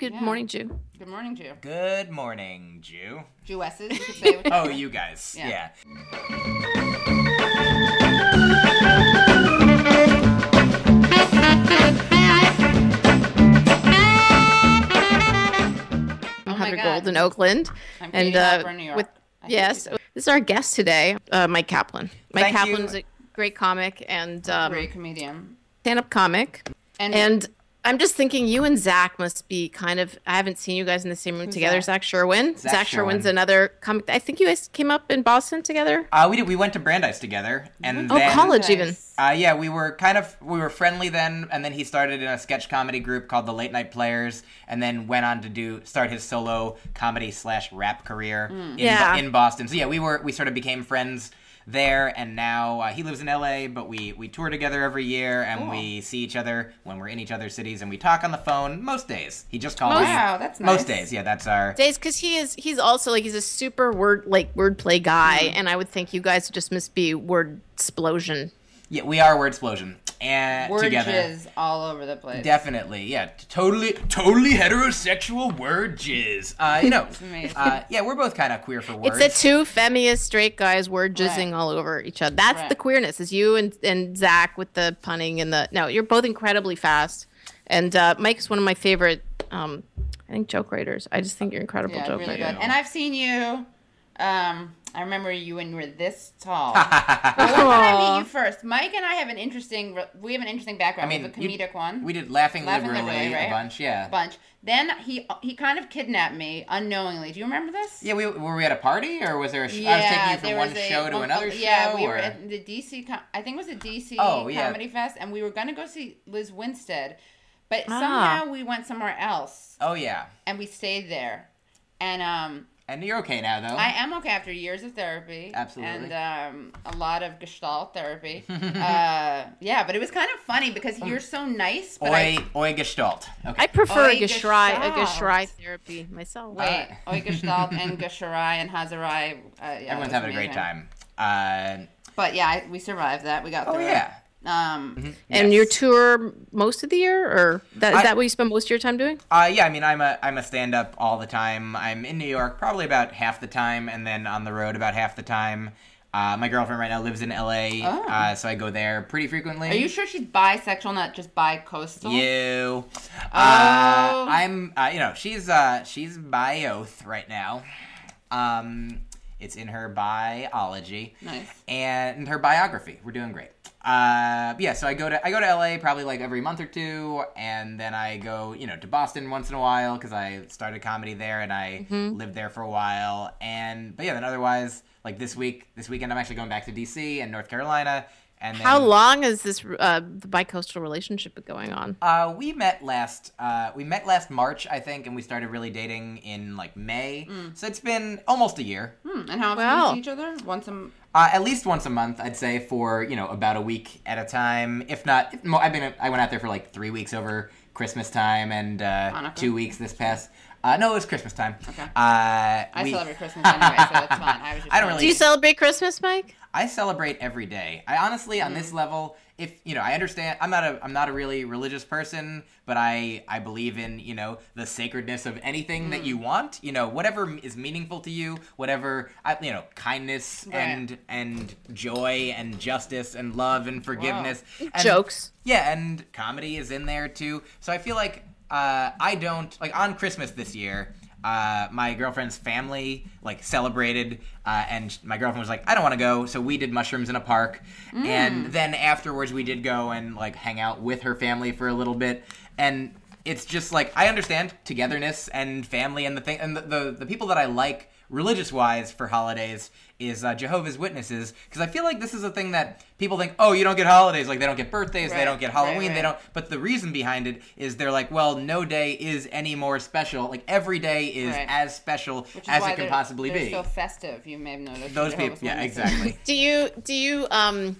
Good Yeah. morning, Jew. Good morning, Jew. Good morning, Jew. Jewesses, you could say. Oh, you guys. Yeah. Yeah. Oh my Hunter God. Gold in Oakland. I'm and uh, New York. with I yes, this is our guest today, uh, Myq Kaplan. Myq Thank you. A great comic and um, great comedian. stand-up comic. And, And I'm just thinking, you and Zach must be kind of. I haven't seen you guys in the same room together. Zach? Zach Sherwin. Zach Zach, Sherwin's Sherwin. another comic. I think you guys came up in Boston together. Uh, we did. We went to Brandeis together, and Oh, then college even. Nice. Uh, yeah, we were kind of we were friendly then, and then he started in a sketch comedy group called the Late Night Players, and then went on to do start his solo comedy slash rap career in, Yeah. in Boston. So yeah, we were we sort of became friends there, and now uh, he lives in L.A., but we we tour together every year, and Cool. we see each other when we're in each other's cities, and we talk on the phone most days. He just calls Most- me Wow, that's nice. most days. Yeah, that's our. Days, because he is. He's also like he's a super word like wordplay guy, Mm-hmm. and I would think you guys just must be word explosion. Yeah, we are word explosion, and Word together. jizz all over the place. Definitely, yeah, totally, totally heterosexual word jizz. Uh, you know, amazing. uh, yeah, we're both kind of queer for words. It's the two feminist straight guys word jizzing Right. all over each other. That's Right. the queerness. Is you and and Zach with the punning and the no. You're both incredibly fast, and uh, Myq's one of my favorite. Um, I think joke writers. I just think you're incredible yeah, joke really writer. good. And I've seen you. Um, I remember you when you were this tall. Well, when did I Aw. meet you first? Myq and I have an interesting. We have an interesting background. I we mean, have a you- comedic one. we did laughing, Laughing liberally, Liberally, right? a bunch. Yeah, bunch. Then he he kind of kidnapped me unknowingly. Do you remember this? yeah. We were we at a party or was there a? Sh- Yeah, I was taking you there from one was a- show to one- another Yeah, show. we were or- at the DC. Com- I think it was a DC Oh, yeah. Comedy Fest, and we were gonna go see Lizz Winstead, but Ah. somehow we went somewhere else, Oh yeah, and we stayed there. And um, and you're okay now though. I am okay after years of therapy, Absolutely. and um, a lot of Gestalt therapy. uh, yeah, but it was kind of funny because you're so nice, but Oi, I oi, Gestalt. Okay. I prefer Oi, a Geshrai, a Gestalt. Geshrai therapy myself. wait, Oi Gestalt and Gesharai and Hazarai. Uh, yeah, Everyone's it was having a great time. Uh, But yeah, I, we survived that. We got oh through yeah. it. Um, And Yes. your tour most of the year, or that, is I- that what you spend most of your time doing? Uh, yeah, I mean, I'm a I'm a stand up all the time. I'm in New York probably about half the time, and then on the road about half the time. Uh, my girlfriend right now lives in L.A., Oh. uh, so I go there pretty frequently. are you sure she's bisexual, not just bi-coastal? You. Oh. Uh, I'm. Uh, you know, she's uh, she's by oath right now. Um, it's in her biology Nice. and her biography. We're doing great. Uh, yeah, so I go to I go to LA probably like every month or two, and then I go you know to Boston once in a while because I started comedy there and I lived there for a while. And but yeah, then otherwise like this week this weekend I'm actually going back to DC and North Carolina. And then, How long is this uh, the bicoastal relationship going on? Uh, we met last uh, we met last March, I think, and we started really dating in like May. So it's been almost a year. Hmm, and how often Wow. do you see each other? Once a m- Uh, at least once a month, I'd say, for you know about a week at a time. If not, if, mo- I've been I went out there for like three weeks over Christmas time and uh, two weeks this past. Uh, no, it was Christmas time. Okay. Uh, I we- celebrate Christmas anyway, so that's fine. I was just I don't really. Do you celebrate Christmas, Myq? I celebrate every day. I honestly, on Mm. this level, if you know, I understand. I'm not a I'm not a really religious person, but I I believe in you know the sacredness of anything Mm. that you want. You know, whatever is meaningful to you, whatever I, you know, kindness Right. and and joy and justice and love and forgiveness. And- Jokes. Yeah, and comedy is in there too. So I feel like uh, I don't like on Christmas this year. Uh, my girlfriend's family like celebrated, uh, and my girlfriend was like, "I don't want to go," so we did mushrooms in a park, and then afterwards we did go and like hang out with her family for a little bit, and it's just like I understand togetherness and family and the thing and the the, the people that I like religious wise for holidays is uh, Jehovah's Witnesses because I feel like this is a thing that people think, oh, you don't get holidays, like they don't get birthdays, they don't get right, Halloween, they don't. But the reason behind it is they're like, well, no day is any more special. Like every day is Right. as special which is as it can they're- possibly they're be. so festive. You may have noticed. Those people, Jehovah's yeah, exactly. Do you do you um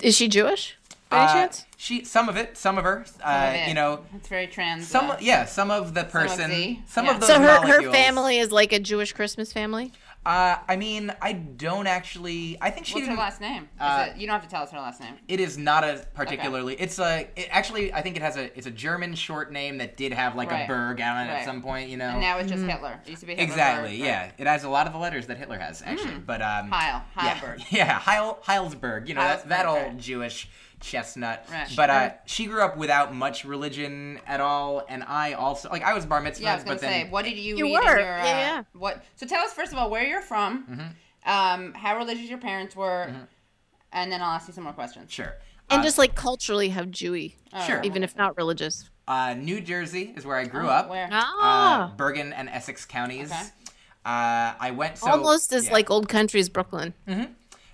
is she Jewish? By any Uh, chance? She, some of it, some of her, uh, of it. you know, it's very trans. some, uh, yeah, some of the of person, the- some yeah. of those So her her family is like a Jewish Christmas family. Uh, I mean, I don't actually. I think she What's her last name? Uh, it, you don't have to tell us her last name. It is not a particularly. It's a. It, actually, I think it has a. It's a German short name that did have like Right. a Berg on it Right. at some point. You know. And now it's just Hitler. It used to be Hitler. exactly. Berg, Yeah. right. It has a lot of the letters that Hitler has actually. But um. Heil. Yeah. Heilberg. Yeah. Heil Heilsberg. You know that, that old. Jewish chestnut. Right. But uh, she grew up without much religion at all, and I also like I was bar mitzvah, Yeah, I was gonna but then say, what did you, You were. your? Uh, Yeah, yeah. What? So tell us first of all where you're from, Mm-hmm. um, how religious your parents were, and then I'll ask you some more questions. sure. And Uh, just like culturally, how Jewy, Sure. even if not religious. uh, New Jersey is where I grew Oh, up. Where? uh, Ah, Bergen and Essex counties. Okay. Uh, I went so almost as yeah. like old country as Brooklyn.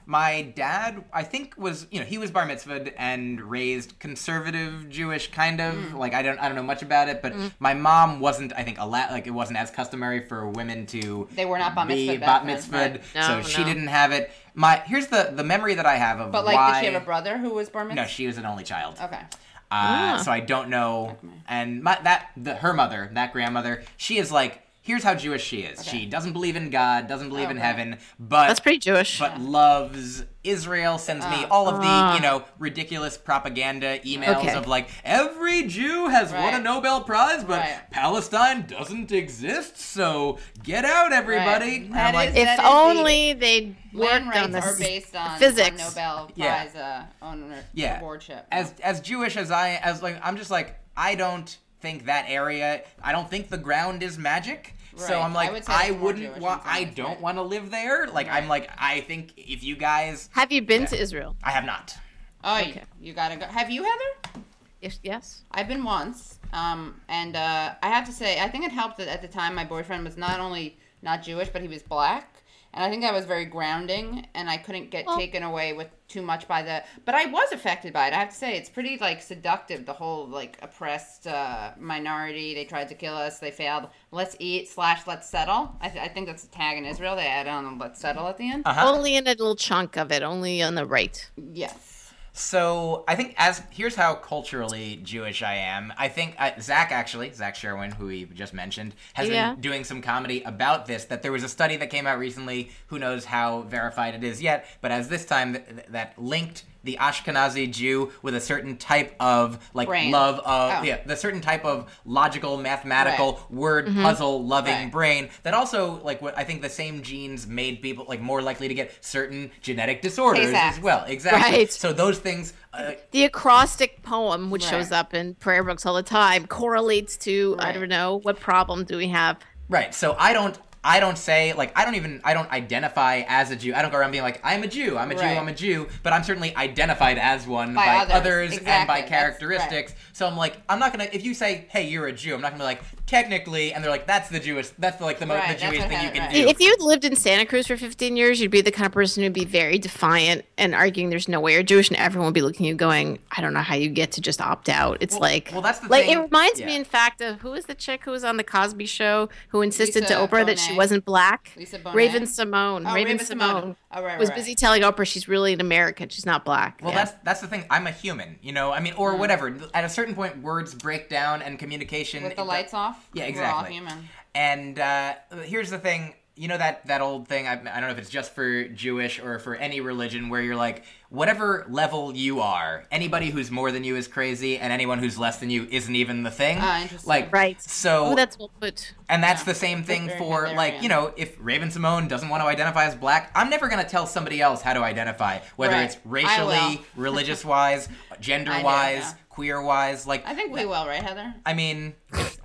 My dad. I think was you know he was bar mitzvahed and raised conservative Jewish kind of Mm. like I don't I don't know much about it, but my mom wasn't I think a lot like it wasn't as customary for women to They were not be mitzvahed bat mitzvahed, right. so No, she didn't have it. My here's the the memory that I have of But like, why. did she have a brother who was bar mitzvahed no, she was an only child. Okay. Uh, Ah. So I don't know. And my, that the, her mother, that grandmother, she is like, here's how Jewish she is. She doesn't believe in God, doesn't believe in Okay. heaven, but That's pretty Jewish. but loves Israel. Sends me all of the Ah. you know ridiculous propaganda emails Okay. of like every Jew has won a Nobel Prize, but Right. Palestine doesn't exist. So get out, everybody. Right. And I'm like, is- if that the only they Land worked on rights this based on, physics. on Nobel Yeah. Prize uh, owner Yeah. awardship. as as Jewish as I as like I'm just like I don't think that area I don't think the ground is magic. So I'm I like would I, wouldn't Jewish want I don't right. want to live there. Like I'm like I think if you guys Have you been to Israel? I have not. oh, you, okay. you gotta go. Have you, Heather? Yes. Yes. I've been once, um, and uh, I have to say, I think it helped that at the time my boyfriend was not only not Jewish, but he was black, and I think that was very grounding, and I couldn't get Well- taken away with too much by the. But I was affected by it. I have to say, it's pretty like seductive. The whole like oppressed uh, minority. They tried to kill us. They failed. Let's eat slash let's settle. I, th- I think that's a tag in Israel. They add on let's settle at the end. Uh-huh. Only in a little chunk of it. Only on the right. Yes. So I think as here's how culturally Jewish I am. I think uh, Zach actually, Zach Sherwin, who we just mentioned, has Yeah. been doing some comedy about this. That there was a study that came out recently. Who knows how verified it is yet? But as this time th- that linked the Ashkenazi Jew with a certain type of like Brain. love of Oh. yeah, the certain type of logical, mathematical, word puzzle loving Right. brain that also like what I think the same genes made people like more likely to get certain genetic disorders as well. Exactly. Right. So those things. Uh, The acrostic poem, which Right. shows up in prayer books all the time, correlates to I don't know what problem do we have? Right. So I don't I don't say like I don't even I don't identify as a Jew. I don't go around being like I'm a Jew, I'm a Jew, Right. I'm a Jew, but I'm certainly identified as one By by, others. others, and by characteristics. So I'm like I'm not to if you say hey, you're a Jew, I'm not to be like technically and they're like that's the Jewish that's like the, mo- Right, the Jewish what thing you can right. do. If you'd lived in Santa Cruz for 15 years, you'd be the kind of person who'd be very defiant and arguing there's no way you're Jewish, and everyone would be looking at you going, I don't know how you get to just opt out. It's like, well, that's the like thing- it reminds me, in fact, of who was the chick who was on the Cosby Show who insisted Lisa to Oprah that she wasn't black. Lisa Bonet? Raven-Symoné. Oh, Raven, Raven Simone. Symoné. Oh, right, was right, busy telling Oprah she's really an American. She's not black. Well, Yeah. that's that's the thing. I'm a human, you know. I mean, or mm-hmm. whatever. At a certain point, words break down, and communication With the it- lights off. Yeah, We're all exactly. human. And uh, here's the thing. You know that that old thing. I, I don't know if it's just for Jewish or for any religion, where you're like, whatever level you are, anybody who's more than you is crazy, and anyone who's less than you isn't even the thing. Ah, interesting. Like, right. So oh, that's well put. and that's Yeah. the same thing for Hegelian. like you know if Raven-Symoné doesn't want to identify as black, I'm never gonna tell somebody else how to identify, whether Right. it's racially, religious wise, gender wise. queer wise. Like I think we will, right, Heather? I mean,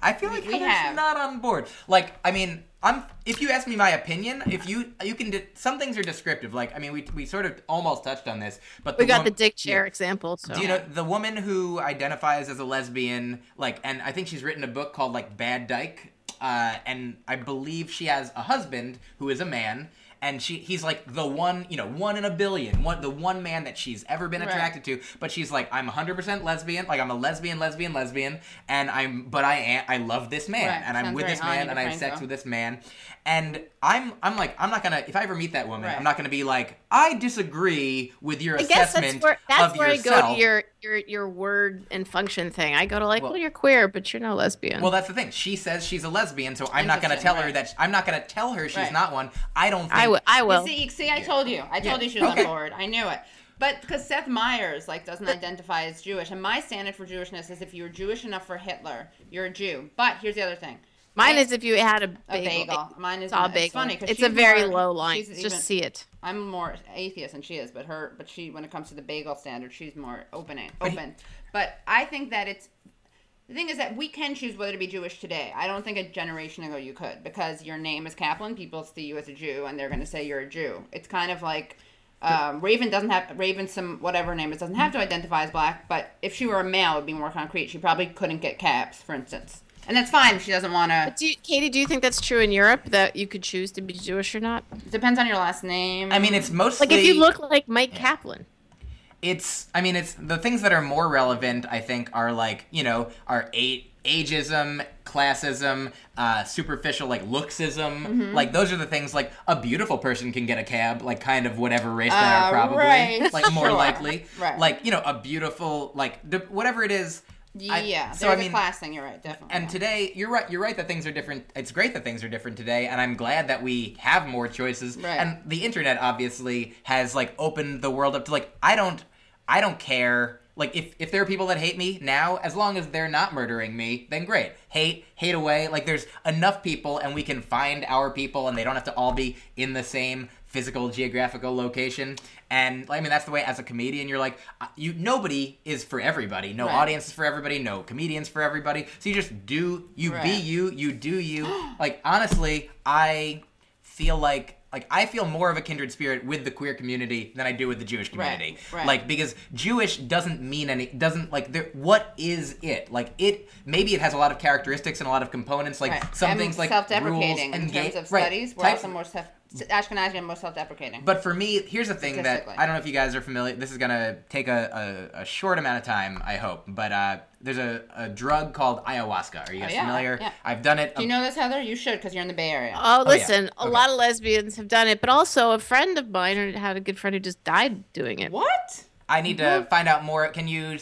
I feel like We Heather's have. not on board. Like, I mean, I'm. If you ask me my opinion, if you you can, de- some things are descriptive. Like, I mean, we we sort of almost touched on this, but We got wom- the dick chair Yeah. example. So. Do you know the woman who identifies as a lesbian? Like, and I think she's written a book called like Bad Dyke, uh, and I believe she has a husband who is a man. And she, he's like the one, you know, one in a billion, one, the one man that she's ever been Right. attracted to. But she's like, I'm 100% lesbian, like I'm a lesbian, lesbian, lesbian, and I'm, but I am, I love this man, Right. and I'm with this man, and I have DeFranco. sex with this man, and I'm, I'm like, I'm not gonna, if I ever meet that woman, Right. I'm not gonna be like, I disagree with your I guess assessment that's where that's of where yourself. I go to your your your word and function thing. I go to like, Well- well, you're queer, but you're no lesbian. Well, that's the thing. She says she's a lesbian, so I'm not going to Interesting, tell her right. that. I'm not going to tell her she's Right. not one. I don't. Think, I will. I You will. see, see, I told you. I told Yeah. you she was Okay. on board. I knew it. But because Seth Meyers like doesn't identify as Jewish, and my standard for Jewishness is if you're Jewish enough for Hitler, you're a Jew. But here's the other thing. Mine I- is if you had a a bagel. bagel. Mine is It's all it's bagel. funny 'cause it's she's a very more- low line. Just even- see it. I'm more atheist than she is, but her, but she, when it comes to the bagel standard, she's more open, But he- open. But I think that it's the thing is that we can choose whether to be Jewish today. I don't think a generation ago you could because your name is Kaplan. People see you as a Jew, and they're going to say you're a Jew. It's kind of like um, Raven doesn't have Raven some whatever name is doesn't have to identify as black. But if she were a male, it'd be more concrete. She probably couldn't get caps, for instance, and that's fine. if She doesn't want to. Do you, Katie, do you think that's true in Europe that you could choose to be Jewish or not? Depends on your last name. I mean, it's mostly Like if you look like Myq Kaplan. it's i mean it's the things that are more relevant i think are like you know are eight ageism classism uh superficial like looksism Mm-hmm. like those are the things like a beautiful person can get a cab like kind of whatever race they Uh, are probably right, like more likely Right. like you know a beautiful like d- whatever it is I- yeah, so i mean a class thing. You're right, definitely. and today, you're right. You're right that things are different. It's great that things are different today, and I'm glad that we have more choices. Right. And the internet obviously has like opened the world up to like I don't, I don't care. Like if if there are people that hate me now, as long as they're not murdering me, then great. Hate, hate away. Like there's enough people, and we can find our people, and they don't have to all be in the same physical geographical location. And I mean that's the way as a comedian you're like uh, you nobody is for everybody. No Right. audience is for everybody. No comedians for everybody. So you just do you be you. You do you. like honestly, I feel like like I feel more of a kindred spirit with the queer community than I do with the Jewish community. right. Like because Jewish doesn't mean any doesn't like there what is it? Like it maybe it has a lot of characteristics and a lot of components like right. some and things like self-deprecating rules and in terms ga- of right, studies. We're type- also more self Ashkenazi and more self-deprecating. but for me, here's the thing that I don't know if you guys are familiar. This is gonna take a, a, a short amount of time, I hope. But uh, there's a, a drug called ayahuasca. Are you guys Oh, yeah, familiar? yeah. I've done it. do you know this, Heather? You should because you're in the Bay Area. Oh, yeah. listen, a lot of lesbians have done it, but also a friend of mine had a good friend who just died doing it. what? I need to find out more. Can you?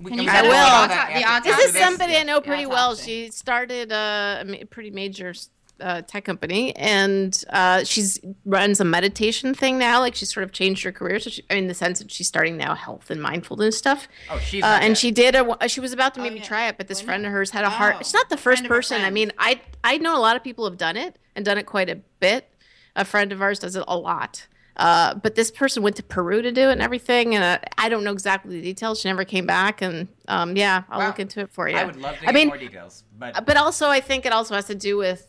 we- Can we you I talk will. The that auto- the after- This after is somebody I know pretty well. She started a, a pretty major uh, tech company, and uh, she's runs a meditation thing now. Like she's sort of changed her career. So she, in the sense that she's starting now health and mindfulness stuff. Oh, she's Uh, and that. she did a. She was about to Oh, maybe yeah. try it, but this When? friend of hers had a heart. Oh. It's not the first Friend of a person. I mean, I I know a lot of people have done it and done it quite a bit. A friend of ours does it a lot. Uh, but this person went to Peru to do it and everything, and uh, I don't know exactly the details. She never came back, and um, yeah, I'll Wow. look into it for you. I would love to I get mean, more details, but but also I think it also has to do with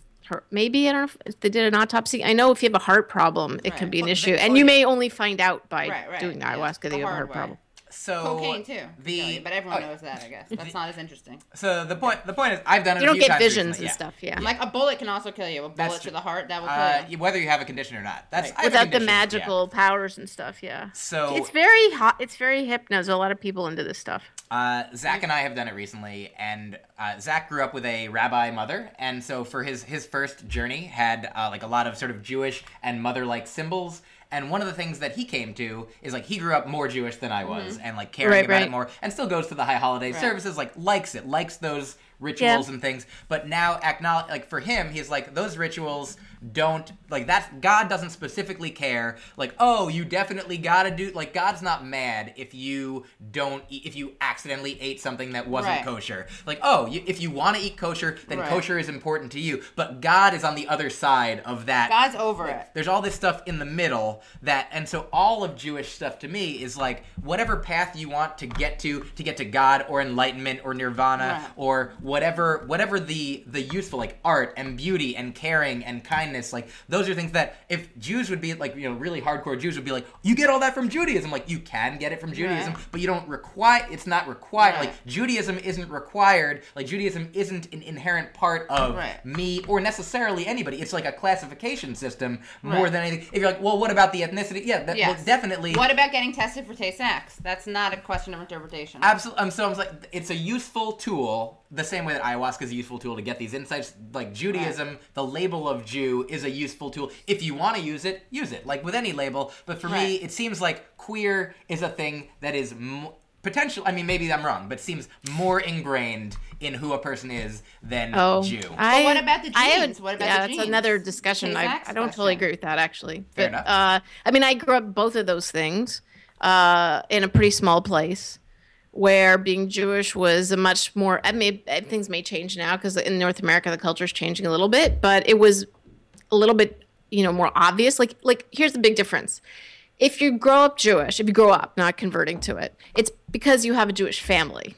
Maybe I don't know if, they did an autopsy. I know if you have a heart problem, it can Right. be an Well, issue, and you may only find out by Right, right. doing ayahuasca that you have a heart way. problem. So Cocaine too. The Kelly, but everyone oh, knows that, I guess. That's not as interesting. So the point the point is I've done it. You don't few get times visions recently, and yeah. stuff, yeah. Like a bullet can also kill you. A bullet true. to the heart that will kill Uh, you. whether you have a condition or not. That's Right. I have a Without the condition, yeah. magical powers and stuff, yeah. So It's very hot. It's very hip now. There's a lot of people into this stuff. Uh, Zach and I have done it recently, and uh, Zach grew up with a rabbi mother, and so for his his first journey had uh, like a lot of sort of Jewish and mother like symbols. And one of the things that he came to is like he grew up more Jewish than I was, mm-hmm. and like caring Right, about right. it more, and still goes to the high holiday Right. services, like likes it, likes those rituals Yeah. and things. But now acknowledge, like for him, he's like those rituals don't like that's God doesn't specifically care. Like oh, you definitely gotta do like God's not mad if you don't eat, if you accidentally ate something that wasn't Right. kosher. Like oh, you, if you want to eat kosher, then Right. kosher is important to you. But God is on the other side of that. God's over it. There's all this stuff in the middle that, and so all of Jewish stuff to me is like whatever path you want to get to, to get to God or enlightenment or nirvana Right. or whatever, whatever the the useful like art and beauty and caring and kindness, like those are things that if Jews would be like you know really hardcore Jews would be like you get all that from Judaism, like you can get it from Judaism, Right. but you don't require. It's not required. Right. Like Judaism isn't required. Like Judaism isn't an inherent part of Right. me or necessarily anybody. It's like a classification system more than anything. If you're like, well, what about the ethnicity? Yeah, that, well, definitely. What about getting tested for Tay-Sachs? That's not a question of interpretation. Absolutely. Um, so I'm like, it's a useful tool, the same way that ayahuasca is a useful tool to get these insights. Like Judaism, the label of Jew is a useful tool. If you want to use it, use it. Like with any label. But for me, it seems like queer is a thing that is. M- potential. I mean, maybe I'm wrong, but seems more ingrained in who a person is than Oh, Jew. I, what about the I genes? What about yeah, the that's genes? another discussion. I, I don't totally agree with that actually. Fair but enough. uh, I mean, I grew up both of those things uh, in a pretty small place where being Jewish was a much more. I mean, uh, things may change now because in North America the culture is changing a little bit, but it was a little bit, you know, more obvious. Like, like here's the big difference. If you grow up Jewish, if you grow up not converting to it, it's because you have a Jewish family.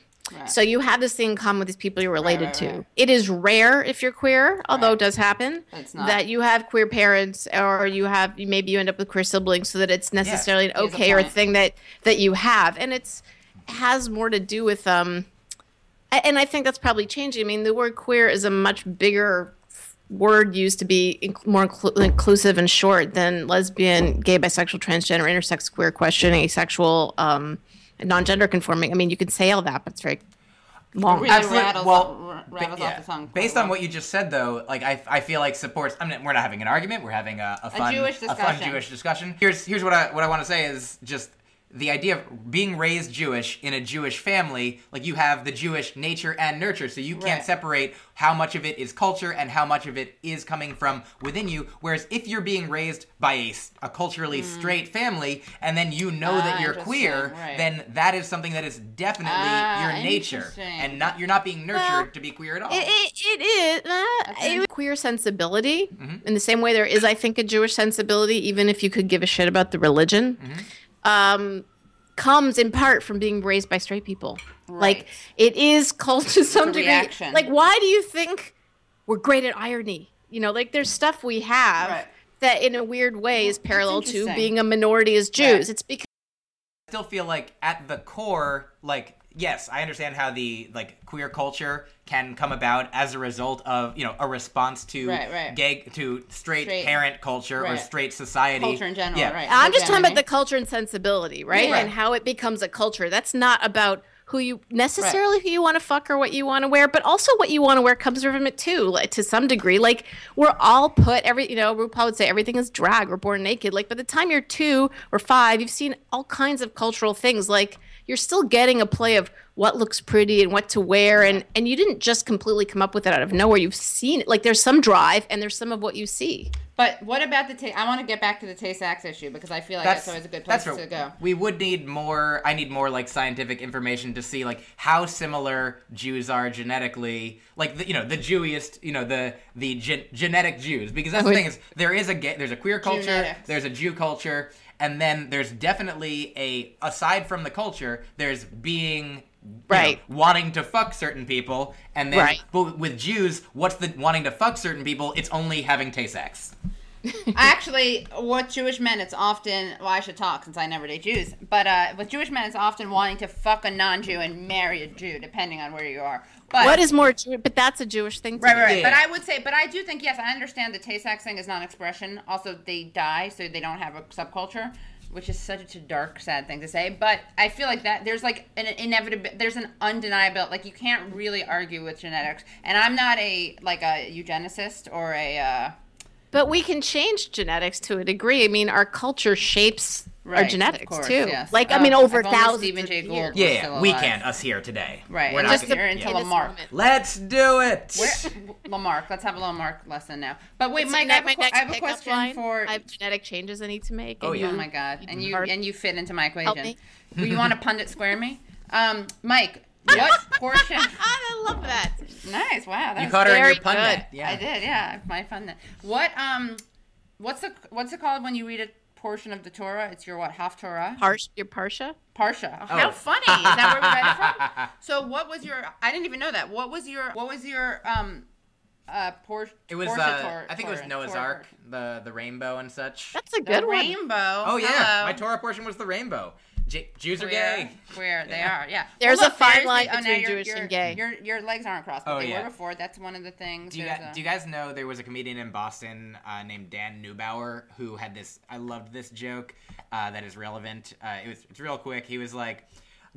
So you have this thing in common with these people you're related right, to. right. It is rare if you're queer, although it does happen, that you have queer parents or you have maybe you end up with queer siblings, so that it's necessarily an Here's a okay or thing that that you have, and it's has more to do with um, and I think that's probably changing. I mean, the word queer is a much bigger word used to be inc- more inclu- inclusive and short than lesbian, gay, bisexual, transgender, intersex, queer, question, asexual, um, non-gender conforming. I mean, you can say all that, but it's very long. Really Absolutely. rattles, well, off, r- ba- rattles yeah. off the tongue. Based on what you just said, though, like I, I feel like supports. I mean, we're not having an argument. We're having a, a fun, Jewish fun discussion. Jewish discussion. Here's here's what I what I want to say is just the idea of being raised Jewish in a Jewish family. Like you have the Jewish nature and nurture, so you can't Right. separate how much of it is culture and how much of it is coming from within you. Whereas if you're being raised by a culturally straight family, and then you know that. Ah, you're queer, right. then that is something that is definitely Ah, your nature, and not you're not being nurtured Well, to be queer at all. It, it, it is uh, it- queer sensibility Mm-hmm. in the same way there is, I think, a Jewish sensibility, even if you could give a shit about the religion, Mm-hmm. Um, comes in part from being raised by straight people. Right. Like it is called to some degree. reaction. Like, why do you think we're great at irony? You know, like there's stuff we have Right. that, in a weird way, is parallel to being a minority as Jews. Right. It's because I still feel like at the core, like yes, I understand how the like queer culture can come about as a result of you know a response to Right, right. gay to straight, Straight. parent culture or straight society Culture in general, yeah. right. I'm just talking about the culture and sensibility, right? Right. And how it becomes a culture. That's not about who you necessarily who you want to fuck or what you want to wear, but also what you want to wear comes from it too, like to some degree. Like we're all put every you know, RuPaul would say everything is drag, we're born naked. Like by the time you're two or five, you've seen all kinds of cultural things. Like you're still getting a play of what looks pretty and what to wear and and you didn't just completely come up with it out of nowhere. You've seen it. Like there's some drive and there's some of what you see. But what about the ta- I want to get back to the Tay-Sachs issue because I feel like that's, always a good place that's to what- go. We would need more. I need more like scientific information to see like how similar Jews are genetically. Like the, you know the Jewiest, you know the the gen- genetic Jews. Because that's the thing is there is a gay, there's a queer culture, Genetics. there's a Jew culture, and then there's definitely a aside from the culture, there's being. you know, Right. wanting to fuck certain people, and then Right. but with Jews, what's the wanting to fuck certain people? It's only having tay sex. Actually, with Jewish men, it's often well, I should talk since I never date Jews. But uh, with Jewish men, it's often wanting to fuck a non-Jew and marry a Jew, depending on where you are. But What is more Jew- but that's a Jewish thing to Right, right, right. Yeah. But I would say, but I do think, yes, I understand the Tay Sachs thing is non-expression. Also, they die, so they don't have a subculture, which is such a dark, sad thing to say. But I feel like that there's like an inevitable, there's an undeniable, like you can't really argue with genetics. And I'm not a like a eugenicist or a. Uh, But we can change genetics to a degree. I mean, our culture shapes our Right, of genetics course, too. yes. Like, I Oh, mean, over if only thousands Stephen of Jay Gould years. was Yeah, we can't. Us here today. Right, We're and not just gonna- you're into In this Lamarck. moment. Let's do it. Where, Lamarck, let's have a Lamarck lesson now. But wait, See, Myq, I have, a, my que- next I have a question line, for. I have genetic changes I need to make. Oh, and yeah. Oh my god! And you and you fit into my Help equation. me. you want to pundit square me, um, Myq? What portion? I love that. nice. Wow. That You caught her in very your pun good. net. Yeah. I did. Yeah, my fun. Then. What um, what's the what's it called when you read a portion of the Torah? It's your what haftorah? Parsh, your Parsha? Parsha. Oh. How funny is that? Where we read it from? So what was your? I didn't even know that. What was your? What was your um, uh, por- It was. Portia Uh, Tor- I think it was Noah's Torah. Ark, the the rainbow and such. That's a The good one. rainbow. Oh yeah, Hello. my Torah portion was the rainbow. J- Jews are gay. queer, they Yeah. are. Yeah. There's Well, a fine there's line oh, now between your- Jewish your- and gay. Your your legs aren't crossed, but Oh, they yeah. were before. That's one of the things. Do you, guys, a- do you guys know there was a comedian in Boston uh, named Dan Neubauer who had this? I loved this joke uh, that is relevant. Uh, it was it's real quick. He was like,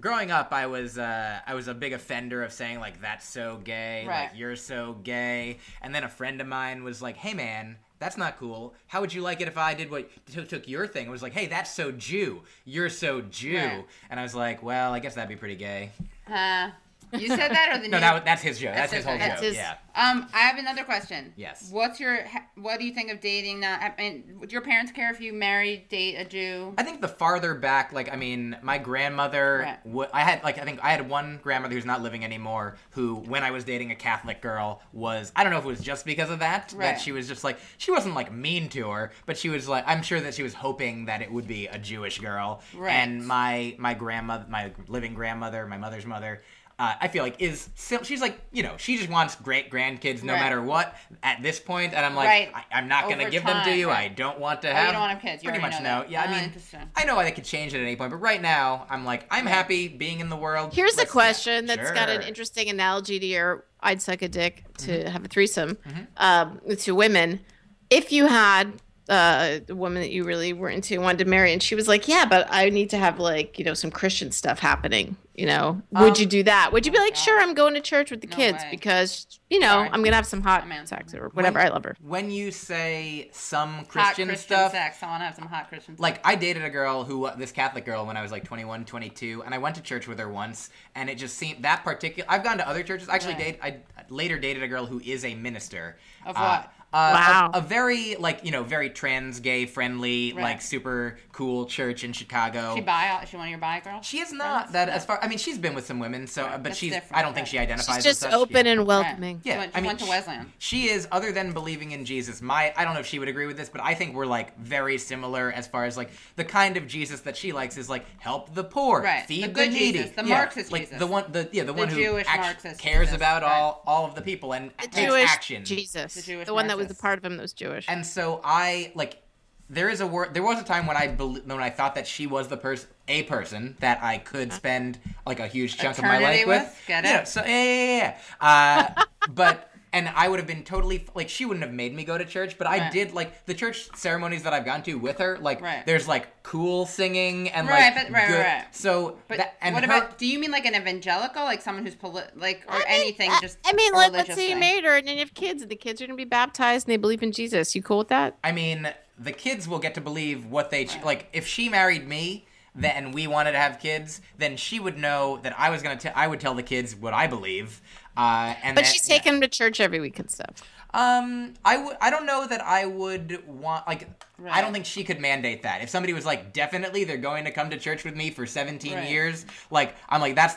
growing up, I was uh, I was a big offender of saying like that's so gay, Right. like you're so gay, and then a friend of mine was like, "Hey man, that's not cool. How would you like it if I did what took, took your thing?" It was like, "Hey, that's so Jew. You're so Jew," Right. and I was like, "Well, I guess that'd be pretty gay." Uh, you said that or the No, that, that's his joke. That's, That's his whole his- joke. his- Yeah. Um, I have another question. Yes. What's your What do you think of dating? Now, I mean, would your parents care if you marry, date a Jew? I think the farther back, like I mean, my grandmother. Right. wa- I had like I think I had one grandmother who's not living anymore. Who, when I was dating a Catholic girl, was I don't know if it was just because of that Right. that she was just like she wasn't like mean to her, but she was like I'm sure that she was hoping that it would be a Jewish girl. Right. And my my grandmother, my living grandmother, my mother's mother. Uh, I feel like is she's like you know she just wants great grandkids no Right. matter what at this point and I'm like Right. I, I'm not gonna Over give them to you right. I don't want to you have don't want to have kids. You pretty much know no that. yeah I Ah, mean interesting. I know I could change it at any point, but right now I'm like I'm happy being in the world. Here's a Let's- question that's got an interesting analogy to your I'd suck a dick to Mm-hmm. have a threesome um, with two women. If you had uh, a woman that you really were into wanted to marry, and she was like, "Yeah, but I need to have like you know some Christian stuff happening," you know, would Um, you do that? Would you be oh like, God. "Sure, I'm going to church with the No kids way. because you know Sorry. I'm gonna have some hot I'm sex or whatever." When- I love her. When you say some Christian, Christian stuff, sex. I want to have some hot Christian. Sex. like I dated a girl who this Catholic girl when I was like 21, 22 and I went to church with her once and it just seemed that particular I've gone to other churches. I actually Right. date I later dated a girl who is a minister. Of Uh, what? uh, Uh, wow. A, a very like, you know, very trans gay friendly, Right. like super cool church in Chicago. she bi? Is she one of your bi girls? She is not Friends? that No. as far. I mean, she's been with some women, so Right, but that's she's. I don't think she identifies. She's as just such. open Yeah. and welcoming. She Yeah, went, I she mean, went to sh- Wesleyan. She is, other than believing in Jesus. My, I don't know if she would agree with this, but I think we're like very similar as far as like the kind of Jesus that she likes is like help the poor, Right, feed the good needy, Jesus, the Yeah, Marxist like Jesus. the one, the yeah, the, one who Jewish act- Marxist cares Jesus, about right. all all of the people and The takes Jewish action. Jesus, The Jewish the one that was a part of him that was Jewish. And so I like there is a word there was a time when I bel when I thought that she was the person a person that I could spend like a huge chunk of my life with. with? Get Yeah, it? so yeah, yeah, yeah, yeah. Uh, but and I would have been totally like she wouldn't have made me go to church, but I did like the church ceremonies that I've gone to with her. Like Right. there's like cool singing and Right, like but- right, good, right, right. So But that, and what her- about? Do you mean like an evangelical, like someone who's poli- like, or I mean, anything? I- just I mean, like, let's religious say you thing? married her and then you have kids, and the kids are gonna be baptized and they believe in Jesus. You cool with that? I mean, the kids will get to believe what they like. If she married me, then we wanted to have kids, then she would know that I was gonna. T- I would tell the kids what I believe. Uh, and But that- she's taking them to church every week and stuff. Um, I would. I don't know that I would want like. I don't think she could mandate that. If somebody was like, definitely, they're going to come to church with me for 17 Right. years. Like, I'm like, that's.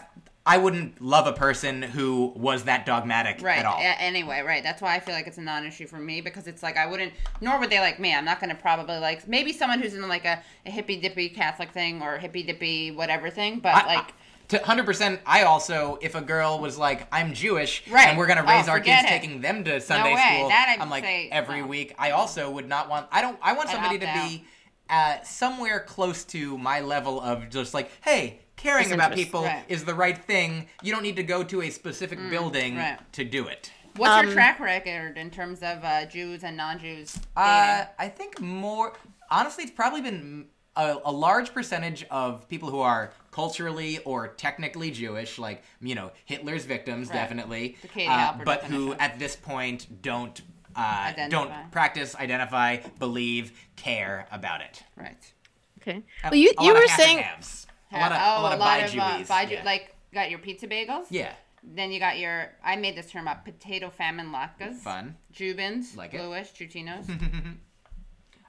I wouldn't love a person who was that dogmatic Right. at all. a- Anyway, right. That's why I feel like it's a non-issue for me because it's like I wouldn't, nor would they like me. I'm not going to probably like maybe someone who's in like a, a hippy dippy Catholic thing or hippy dippy whatever thing, but I- like. to 100% i also if a girl was like i'm jewish Right. and we're gonna Oh, raise our kids it. taking them to sunday way. school That i'm like say every no. week i also would not want i don't i want I'd somebody to opt be uh, somewhere close to my level of just like hey caring about people Right. is the right thing you don't need to go to a specific building right. to do it What's Um, your track record in terms of uh, Jews and non-Jews? Uh, I think more. Honestly, it's probably been a, a large percentage of people who are culturally or technically Jewish, like you know Hitler's victims, Right. definitely, The Katie uh, Halper but who at this point don't. Uh, don't practice, identify, believe, care about it. right. Okay. Well, you a you lot of of half and saying halves. A lot of, oh, a lot of uh, bi-Jewies, bi- yeah. like got your pizza bagels. yeah, Then you got your. I made this term up: potato famine latkes. fun. Jubins, Like it. bluish, Chutinos.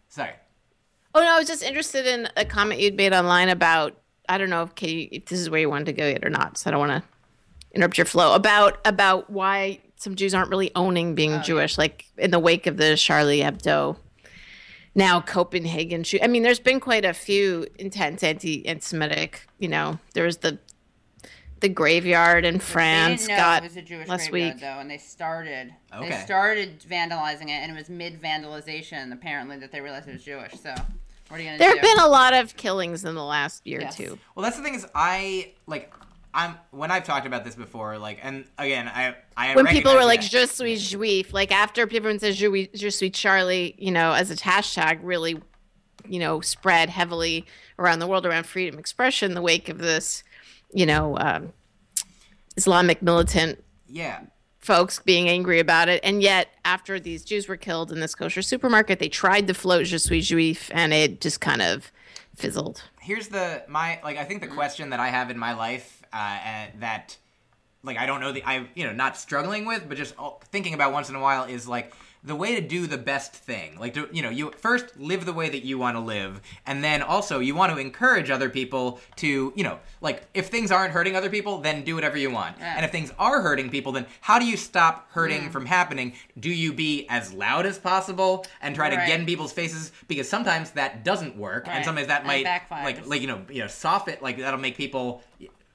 Sorry. Oh no, I was just interested in a comment you'd made online about I don't know if Katie if this is where you wanted to go yet or not, so I don't want to interrupt your flow about about why some Jews aren't really owning being yeah. Jewish, like in the wake of the Charlie Hebdo. Now Copenhagen shoot. I mean, there's been quite a few intense anti-Semitic. You know, there was the the graveyard in France they didn't know got it was a Jewish last graveyard week. though, and they started. Okay. They started vandalizing it, and it was mid vandalization apparently that they realized it was Jewish. So what are you gonna There do? have been a lot of killings in the last year Yes. or two. Well, that's the thing is, I like. I'm when I've talked about this before, like, and again, I I when people were like that- "Je suis juif," like after everyone says "Je, suis- je suis Charlie," you know, as a hashtag, really, you know, spread heavily around the world around freedom of expression. In the wake of this you know, um, Islamic militant Yeah. folks being angry about it. And yet, after these Jews were killed in this kosher supermarket, they tried to float Je suis juif, and it just kind of fizzled. here's the my like I think the question that I have in my life uh, that like I don't know the I you know not struggling with but just thinking about once in a while is like the way to do the best thing. Like to you know you first live the way that you want to live and then also you want to encourage other people to you know like if things aren't hurting other people then do whatever you want. Yeah. and if things are hurting people then how do you stop hurting from happening? Do you be as loud as possible and try to get in people's faces? Because sometimes that doesn't work and sometimes that And might backfires. like like you know you know soften like that'll make people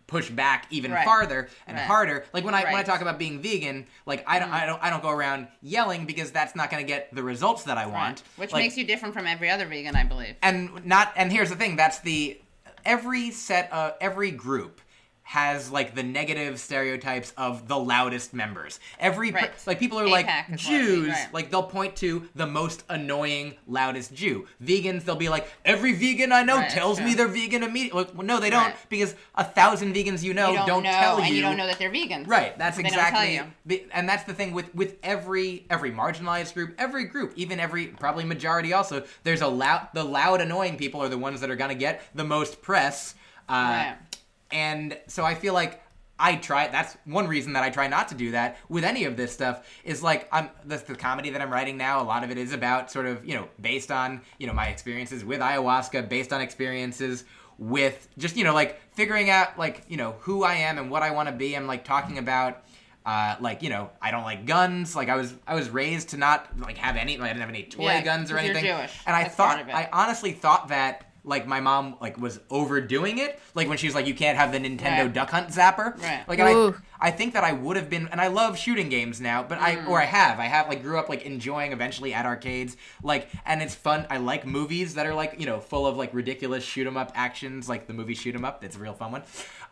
push back even Right. farther and Right. harder like when i when i talk about being vegan like i don't mm. i don't i don't go around yelling because that's not going to get the results that i want Which Like, makes you different from every other vegan, I believe. and not and here's the thing that's the every set of every group has like the negative stereotypes of the loudest members. Every Right. like people are AIPAC like Jews, right. like they'll point to the most annoying loudest Jew. Vegans, they'll be like every vegan I know Right, tells me they're vegan immediately. Well, no, they don't because a thousand vegans you know You don't, know, tell and you And you don't know that they're vegans. Right. That's don't exactly. and that's the thing with with every every marginalized group, every group, even every probably majority. Also, there's a loud the loud annoying people are the ones that are gonna get the most press. Uh, Right. And so I feel like I try. That's one reason that I try not to do that with any of this stuff. Is like I'm the, the comedy that I'm writing now. A lot of it is about sort of you know based on you know my experiences with ayahuasca, based on experiences with just you know like figuring out like you know who I am and what I want to be. I'm like talking about. Uh, like you know, I don't like guns. Like I was, I was raised to not like have any. Like, I didn't have any toy Yeah, guns or anything. Jewish. And I That's thought. I honestly thought that like my mom like was overdoing it. Like when she was like, you can't have the Nintendo Right. Duck Hunt zapper. Right. Like and I, I think that I would have been, and I love shooting games now, but I Mm. or I have, I have like grew up like enjoying eventually at arcades, like, and it's fun. I like movies that are like you know full of like ridiculous shoot 'em up actions, like the movie Shoot 'em Up. that's a real fun one.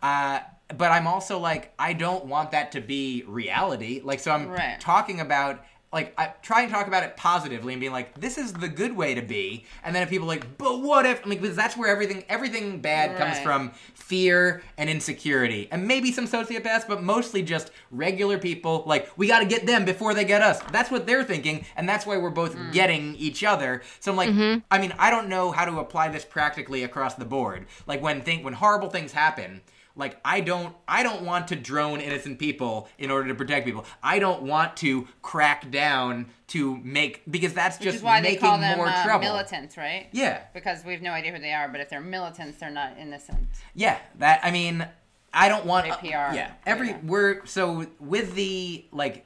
Uh, but I'm also like, I don't want that to be reality. Like, so I'm Right. talking about like I try and talk about it positively and being like, this is the good way to be. And then if people are like, but what if? I mean, because that's where everything everything bad comes from fear and insecurity, and maybe some sociopaths, but mostly just regular people. Like we got to get them before they get us. That's what they're thinking, and that's why we're both Mm. getting each other. So I'm like, I mean, I don't know how to apply this practically across the board. Like when think when horrible things happen like i don't i don't want to drone innocent people in order to protect people i don't want to crack down to make because that's Which just is why they making call them more uh, trouble militants, right? yeah Because we have no idea who they are, but if they're militants, they're not innocent. yeah that i mean i don't want Very PR, yeah every yeah. we're so with the like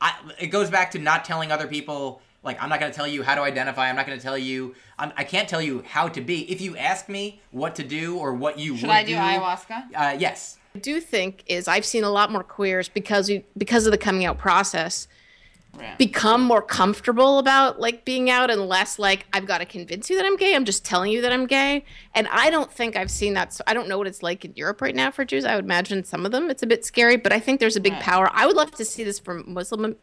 I, it goes back to not telling other people like i'm not going to tell you how to identify i'm not going to tell you I'm, i can't tell you how to be if you ask me what to do or what you Should would I do ayahuasca? uh, yes I do think is I've seen a lot more queers because we, because of the coming out process Right. become more comfortable about like being out and less like I've got to convince you that I'm gay. I'm just telling you that I'm gay. And I don't think I've seen that. So I don't know what it's like in Europe right now for Jews. I would imagine some of them it's a bit scary, but I think there's a big Right. power. I would love to see this from Muslim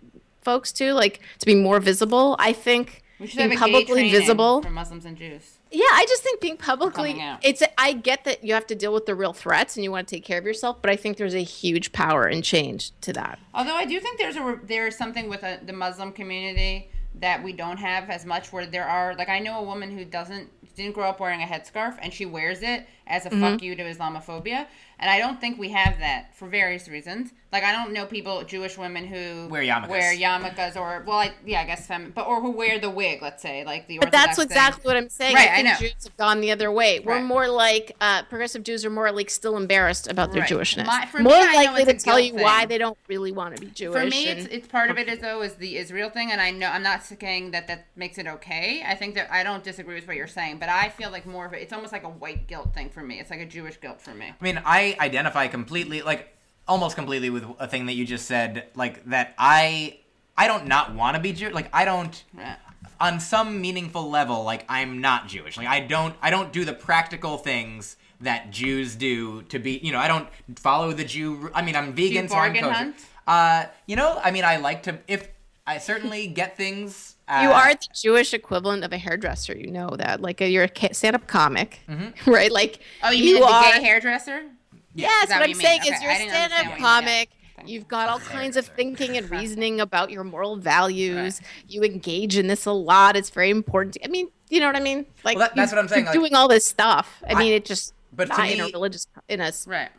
folks too, like to be more visible. I think we should being publicly visible. for Muslims and Jews. Yeah, I just think being publicly it's I get that you have to deal with the real threats and you want to take care of yourself, but I think there's a huge power and change to that. Although I do think there's a there's something with a, the Muslim community that we don't have as much. Where there are like I know a woman who doesn't didn't grow up wearing a headscarf and she wears it as a Mm-hmm. fuck you to Islamophobia, and I don't think we have that for various reasons. Like I don't know people Jewish women who Wear yarmulkes. wear yarmulkes or well I, yeah I guess fem, but or who wear the wig. Let's say like the But that's Orthodox thing. exactly what I'm saying. Right, I I think know. Jews have gone the other way. We're more like uh, progressive Jews are more like still embarrassed about their Right. Jewishness. My- for me, more I likely to tell you guilt why they don't really want to be Jewish. For me, and- it's, it's part of it is though is the Israel thing, and I know I'm not saying that that makes it okay. I think that I don't disagree with what you're saying, but I feel like more of it. It's almost like a white guilt thing for me. It's like a Jewish guilt for me. I mean, I identify completely, like almost completely with a thing that you just said, like that I I don't not want to be Jewish. Like I don't Right. on some meaningful level, like I'm not Jewish. Like I don't I don't do the practical things that Jews do to be, you know, I don't follow the Jew I mean, I'm vegan you so I'm kosher. hunt? Uh, you know, I mean, I like to if I certainly get things uh, you are the Jewish equivalent of a hairdresser. You know that, like a, you're a stand-up comic, right? Like Oh, you mean the are. gay hairdresser? Yeah, Is what what I'm saying. Okay, Is you're a stand-up understand what you meant. comic. You've got all kinds of thinking and reasoning about your moral values. You engage in this a lot. It's very important. I mean, you know what I mean? Like Well, that- that's what I'm saying, like- doing all this stuff. I I- mean, it just but to not in a religious, in a Right.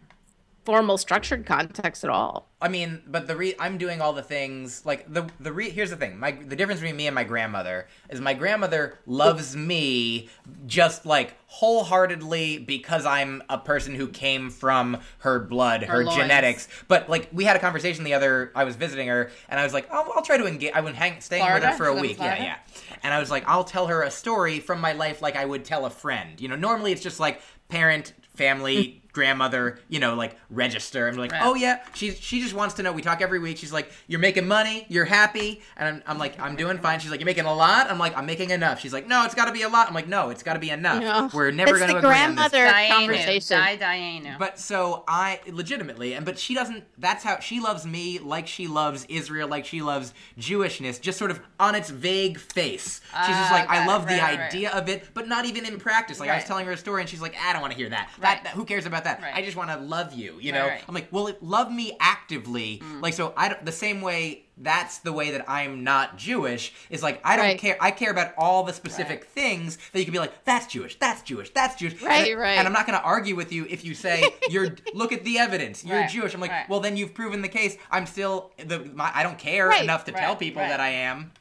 Formal, structured context at all. I mean, but the re- I'm doing all the things like the the re- here's the thing. My the difference between me and my grandmother is my grandmother loves me just like wholeheartedly because I'm a person who came from her blood, her, Her genetics. But like we had a conversation the other I was visiting her and I was like, "I'll, I'll try to engage I would hang staying with her for a She live in week." Yeah, Florida? yeah. And I was like, "I'll tell her a story from my life like I would tell a friend." You know, normally it's just like parent, family, grandmother, you know, like register. I'm like, Right. "Oh yeah, she she just wants to know. We talk every week. She's like, "You're making money. You're happy." And I'm, I'm like, "I'm doing fine." She's like, "You're making a lot." I'm like, "I'm making enough." She's like, "No, it's got to be a lot." I'm like, "No, it's got to be enough. Yeah. We're never going to the agree on this." grandmother Dianu. conversation. Di Dianu. But so I legitimately, and but she doesn't. That's how she loves me, like she loves Israel, like she loves Jewishness, just sort of on its vague face. She's just Ah, like, I got it. love the Right, right, right. idea of it, but not even in practice. Like I was telling her a story, and she's like, I don't want to hear that. Right. That, that- who cares about that? Right. I just want to love you. You know. right. I'm like, well, it, love me actively. Mm. Like so, I don't, the same way. That's the way that I'm not Jewish. Is like I don't Right. care. I care about all the specific things that you can be like. That's Jewish. That's Jewish. That's Jewish. Right, and, right. And I'm not going to argue with you if you say you're. look at the evidence. You're Right, Jewish. I'm like, right. well, then you've proven the case. I'm still the. My, I don't care Right, enough to tell people right. that I am.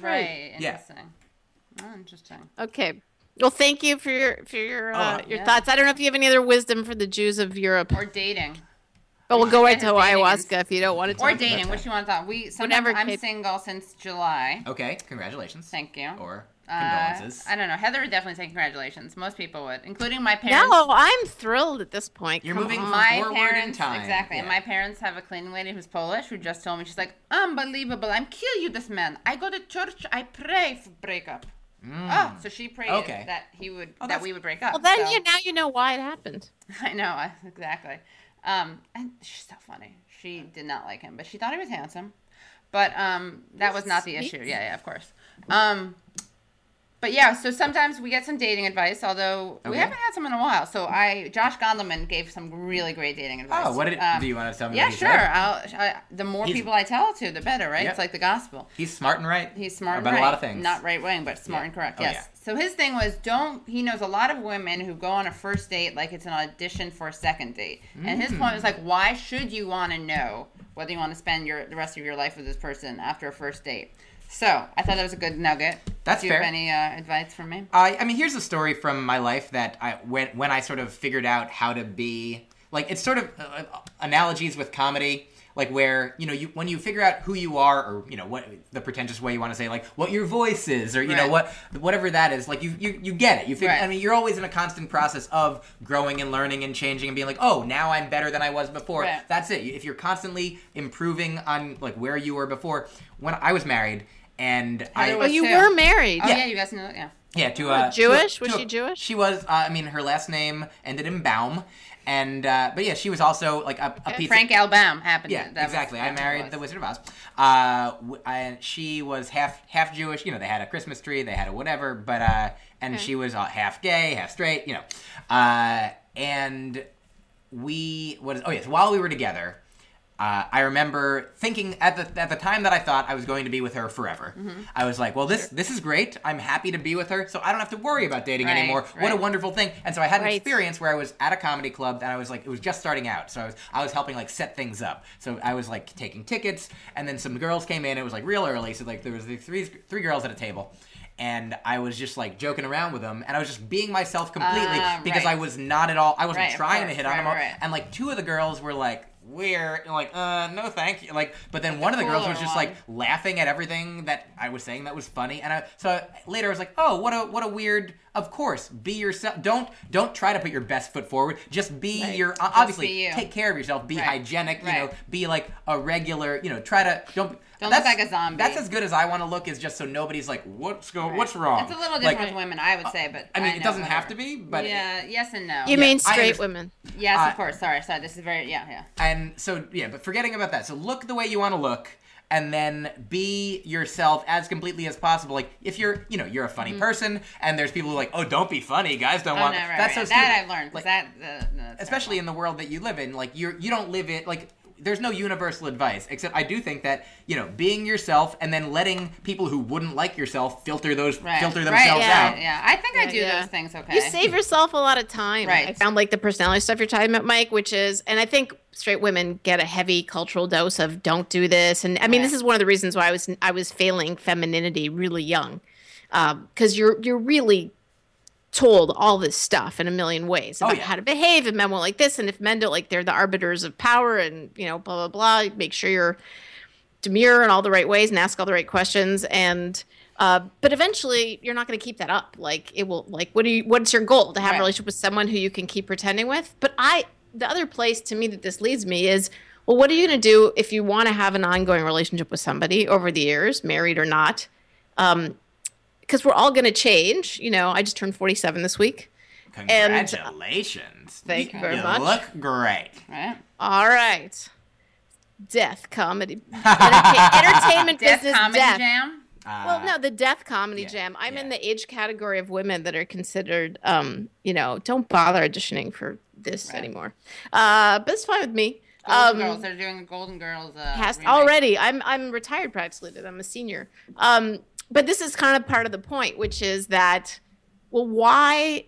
right. Yeah. Interesting. Oh, interesting. Okay. Well, thank you for your for your uh, Oh, your yeah. thoughts. I don't know if you have any other wisdom for the Jews of Europe, Or dating. but we'll go right to ayahuasca if you don't want to. Talk Or about dating. that. What you want to talk? We sometimes Whatever, I'm Kate. single since July. Okay, congratulations. Thank you. Or Uh, condolences. I don't know. Heather would definitely say congratulations. Most people would, including my parents. No, I'm thrilled at this point. You're Come moving on. my forward in time. exactly and Yeah. my parents have a cleaning lady who's polish who just told me she's like unbelievable i'm kill you this man i go to church i pray for breakup oh so she prayed Mm. Okay. that he would Oh, that we would break up Well, then so- you now you know why it happened. i know exactly. Um and she's so funny. She did not like him but she thought he was handsome. But um that was not the issue. yeah yeah of course. Um but yeah, so sometimes we get some dating advice, although we haven't had some in a while. So I, Josh Gondelman gave some really great dating advice. Oh, what did? Um, do you want to tell me? yeah, sure. I, the more He's- people I tell it to, the better, right? Yeah. It's like the gospel. He's smart and right. He's smart about and right. a lot of things. Not right wing, but smart Yeah. and correct. Oh, yes. yeah. So his thing was don't. He knows a lot of women who go on a first date like it's an audition for a second date. And his point was like, why should you want to know whether you want to spend your the rest of your life with this person after a first date? So I thought that was a good nugget. That's Do you fair. have any uh, advice for me? I, I mean, here's a story from my life that I when when I sort of figured out how to be like it's sort of uh, uh, analogies with comedy, like where you know you when you figure out who you are or you know what the pretentious way you want to say like what your voice is or you know Right. what whatever that is like you you, you get it you figure Right. I mean you're always in a constant process of growing and learning and changing and being like oh now I'm better than I was before Right. that's it if you're constantly improving on like where you were before when I was married and I Heather Well, you too. were married. Oh Yeah. yeah, you guys know that. Yeah. yeah, to uh, Jewish? to- Was to- she Jewish? She was. Uh, I mean, her last name ended in Baum, and uh, but yeah, she was also like a, a pizza. Frank L. Baum happened. Yeah, to- that was- exactly. I that's what it married the Wizard of Oz. Uh, w- and she was half half Jewish. You know, they had a Christmas tree, they had a whatever, but uh, and she was uh, half gay, half straight. You know, uh, and we what is oh yes, while we were together. Uh, I remember thinking at the at the time that I thought I was going to be with her forever. Mm-hmm. I was like, "Well, this this is great. I'm happy to be with her, so I don't have to worry about dating Right, anymore. What a wonderful thing!" And so I had an Right. experience where I was at a comedy club and I was like, it was just starting out, so I was I was helping like set things up. So I was like taking tickets, and then some girls came in. It was like real early, so like there was the three three girls at a table. And I was just like joking around with them, and I was just being myself completely Ah, because right. I was not at all. I wasn't Right, trying to course. hit on Right, them. And like two of the girls were like weird, and like uh no thank you. Like, but then one of the girls was just one. like laughing at everything that I was saying that was funny, and I so later I was like, oh, what a what a weird. Of course, be yourself. Don't don't try to put your best foot forward. Just be Right. your obviously be you. take care of yourself. Be Right. hygienic. You know, be like a regular. You know, try to don't. Don't that's- look like a zombie. That's as good as I want to look. Is just so nobody's like, what's go, what's wrong? It's a little Like, different with women, I would say, but I mean, it doesn't have to be, but yeah, yes and no. You mean straight women? yes, uh, of course. Sorry, sorry. This is very yeah, yeah. And so yeah, but forgetting about that. So look the way you want to look, and then be yourself as completely as possible. Like if you're, you know, you're a funny person, and there's people who are like, oh, don't be funny, guys don't Mm-hmm. Oh, want. no, right, that's right. so that. I've learned. 'cause Like, that, uh, no, that's especially in the world that you live in like you're you don't live in like there's no universal advice except i do think that you know being yourself and then letting people who wouldn't like yourself filter those Right, filter right, themselves yeah, out Yeah, I think I do yeah. those things okay. You save yourself a lot of time. Right. I found like the personality stuff you're talking about, Myq, which is, and I think straight women get a heavy cultural dose of don't do this. And I mean, Right. this is one of the reasons why I was I was failing femininity really young, um, because you're you're really told all this stuff in a million ways Oh, about yeah. how to behave if men won't like this. And if men don't like they're the arbiters of power and you know blah blah blah. Make sure you're demure in all the right ways and ask all the right questions. And uh, but eventually you're not going to keep that up. Like it will like what do you what's your goal? To have Right. a relationship with someone who you can keep pretending with? But i the other place to me that this leads me is well what are you going to do if you want to have an ongoing relationship with somebody over the years married or not? Um because we're all going to change you know i just turned 47 this week And- congratulations Thank you very you much. look great right? all right death comedy Entertain- entertainment Death business comedy death jam. uh, Well, no, the death comedy yeah, jam. I'm in the age category of women that are considered, um, you know, don't bother auditioning for this Right. anymore. Uh, but it's fine with me. Golden Um, Girls. They're doing a Golden Girls. Uh, has already. I'm I'm retired practically. I'm a senior. Um, but this is kind of part of the point, which is that, well, why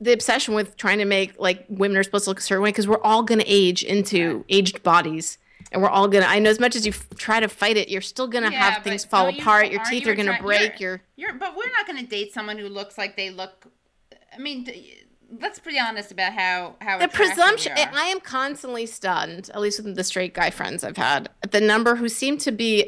the obsession with trying to make like women are supposed to look a certain way? Because we're all going to age into aged bodies. And we're all gonna. I know as much as you f- try to fight it, you're still gonna Yeah, have things fall you- apart. Your teeth you are gonna attract- break. you're- Your You're, but we're not going to date someone who looks like they look. I mean, let's be honest about how how the presumption i am constantly stunned at least with the straight guy friends i've had at the number who seem to be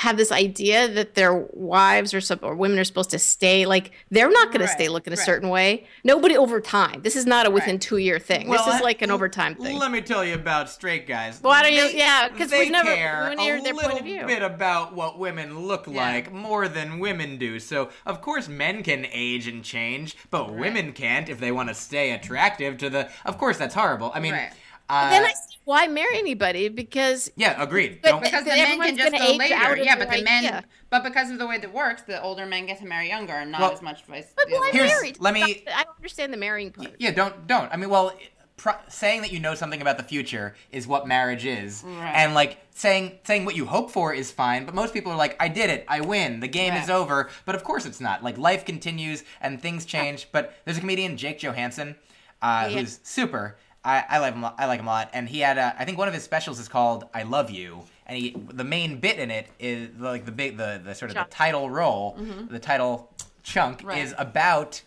have this idea that their wives or, sup- or women are supposed to stay like they're not going Right, to stay looking a right. certain way nobody over time this is not a within Right. two year thing Well, this is like an l- overtime thing Let me tell you about straight guys. Why don't you- Yeah, because they we've never- care we wanna a their point of little view. bit about what women look Yeah. like more than women do. So of course men can age and change, but women can't if they want to stay attractive to the. Of course that's horrible. I mean, Right. Uh, then i see why marry anybody because yeah, agreed. But- Don't, because the men can just go later. Yeah, but their the men, but because of the way that works, the older men get to marry younger and not Well, as much vice. but the other why. Here's- married let me- i don't understand the marrying part Yeah, don't don't. I mean, well, pro- saying that you know something about the future is what marriage is, Right. and like saying saying what you hope for is fine. But most people are like, "I did it, I win, the game is over." But of course, it's not. Like life continues and things change. But there's a comedian, Jake Johansson, uh, Yeah. who's super. I, I like him. a lot- I like him a lot, and he had. A, I think one of his specials is called "I Love You," and he the main bit in it is like the big the the sort of the title role, the title chunk Mm-hmm. Right. is about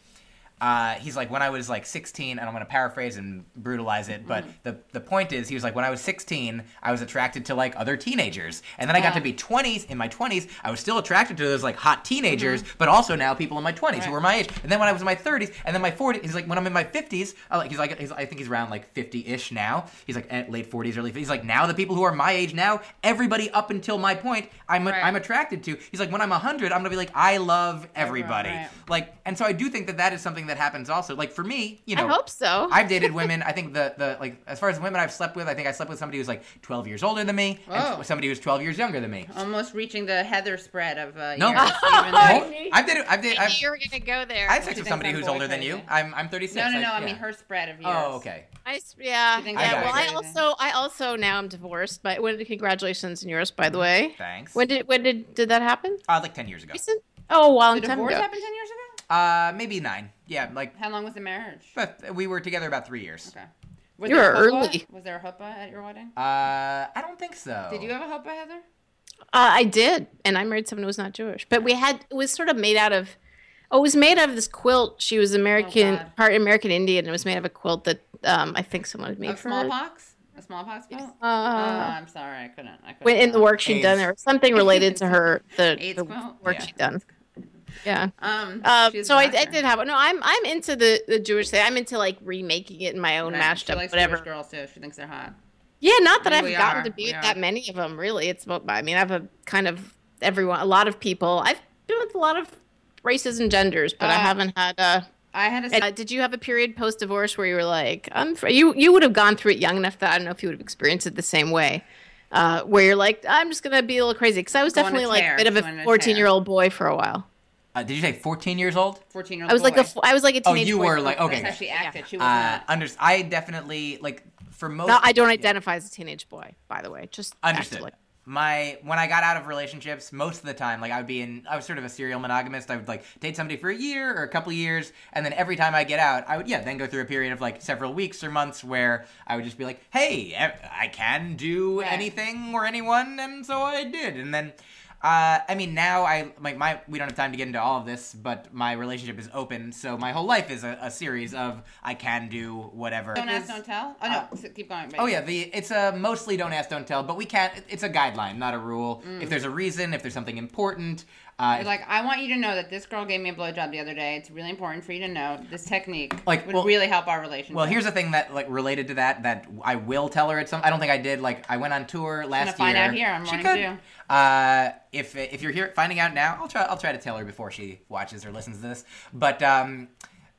uh, he's like when I was like 16, and I'm gonna paraphrase and brutalize it, but Mm-hmm. the the point is he was like when I was 16, I was attracted to like other teenagers, and then I got to be 20s. In my 20s, I was still attracted to those like hot teenagers, but also now people in my 20s who Mm-hmm. Were my age. And then when I was in my 30s, and then my 40s, he's like when I'm in my 50s, I like he's like he's, I think he's around like 50ish now. He's like at late 40s, early 50s. He's like now the people who are my age now, everybody up until my point, I'm Right. I'm attracted to. He's like when I'm 100, I'm gonna be like I love everybody. right. Like, and so I do think that that is something that happens also. Like for me, you know, i hope so I've dated women. I think the the like as far as women I've slept with, I think I slept with somebody who's like 12 years older than me, Whoa. and somebody who's 12 years younger than me. Almost reaching the Heather spread of uh, No, years, even I More- knew- I've dated. I've dated. I I've, knew you were gonna go there. I had sex She with thinks somebody I'm who's boy older than you. crazy. I'm I'm 36. no, no, no. I, yeah. mean her spread of years. Oh, okay. I s- yeah, You think yeah. Well, I also, I also now I'm divorced. But when did congratulations on yours, by the way. Thanks. When did when did did that happen? Uh, like 10 years ago. Recent? Oh, a long The time divorce ago. happened ten years ago. Uh, maybe nine. Yeah, like. How long was the marriage? But we were together about three years. Okay. Was You there were early. Was there a chuppah at your wedding? Uh, I don't think so. Did you have a chuppah, Heather? Uh, I did, and I married someone who was not Jewish. But we had it was sort of made out of. Oh, it was made out of this quilt. She was American, God. part American Indian. and It was made of a quilt that um, I think someone had made Of for her. smallpox? A smallpox pill? Uh, oh, I'm sorry, I couldn't. I couldn't when in the work she'd done, AIDS. or something related to her, the, AIDS the quilt? work Yeah. she'd done. Yeah. Um, Um, so I, doctor. did have no. I'm I'm into the, the Jewish thing. I'm into like remaking it in my own Right, mashed she whatever. Jewish girls too. She thinks they're hot. Yeah, not that I I've gotten are, to be we with are. that many of them. Really, it's about. I mean, I have a kind of everyone, a lot of people. I've been with a lot of races and genders, but I Uh, haven't had. Uh, I had a uh, did you have a period post divorce where you were like, I'm fr- you you would have gone through it young enough that I don't know if you would have experienced it the same way. uh, where you're like, I'm just gonna be a little crazy because I was Go definitely like a bit of a a 14 year old boy for a while. Uh, did you say 14 years old? 14 year old I was like a, I was like a Oh, you boy were like okay. That's how she acted. She was Uh, not. under, I definitely like for most. No, I don't identify as a teenage boy, by the way. Just Understood. acted like- My when I got out of relationships, most of the time, like I would be in, I was sort of a serial monogamist. I would like date somebody for a year or a couple years, and then every time I get out, I would yeah then go through a period of like several weeks or months where I would just be like, hey, I can do anything or anyone, and so I did, and then. Uh, I mean, now I like my. We don't have time to get into all of this, but my relationship is open, so my whole life is a, a series of I can do whatever. Don't ask, don't tell. Oh no, s- keep going. Oh yeah, the it's a mostly don't ask, don't tell, but we can't. It's a guideline, not a rule. If there's a reason, if there's something important, uh. You're like, I want you to know that this girl gave me a blowjob the other day. It's really important for you to know. This technique Like, would well- really help our relationship. well, here's the thing that like related to that that I will tell her at some. I don't think I did. Like I went on tour last year. find out here on She Morning could. Uh, if if you're here finding out now, I'll try. I'll try to tell her before she watches or listens to this. But um,